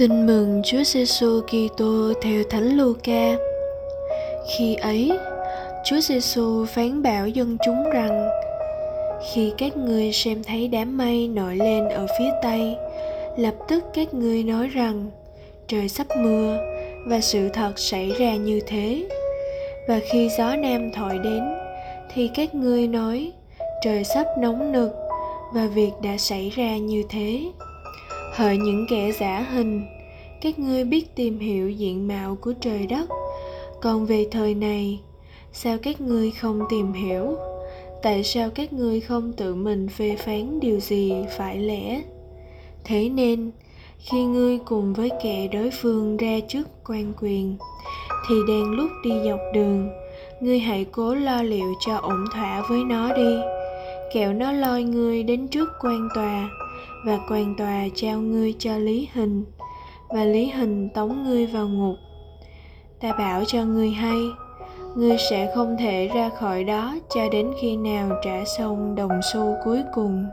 Tin mừng Chúa Giêsu Kitô theo Thánh Luca. Khi ấy, Chúa Giêsu phán bảo dân chúng rằng: Khi các ngươi xem thấy đám mây nổi lên ở phía tây, lập tức các ngươi nói rằng: Trời sắp mưa, và sự thật xảy ra như thế. Và khi gió nam thổi đến, thì các ngươi nói: Trời sắp nóng nực, và việc đã xảy ra như thế hỡi những kẻ giả hình, các ngươi biết tìm hiểu diện mạo của trời đất. Còn về thời này, sao các ngươi không tìm hiểu? Tại sao các ngươi không tự mình phê phán điều gì phải lẽ? Thế nên, khi ngươi cùng với kẻ đối phương ra trước quan quyền, thì đang lúc đi dọc đường, ngươi hãy cố lo liệu cho ổn thỏa với nó đi. Kẻo nó lôi ngươi đến trước quan tòa và quan tòa trao ngươi cho lý hình, và lý hình tống ngươi vào ngục. Ta bảo cho ngươi hay, ngươi sẽ không thể ra khỏi đó cho đến khi nào trả xong đồng xu cuối cùng.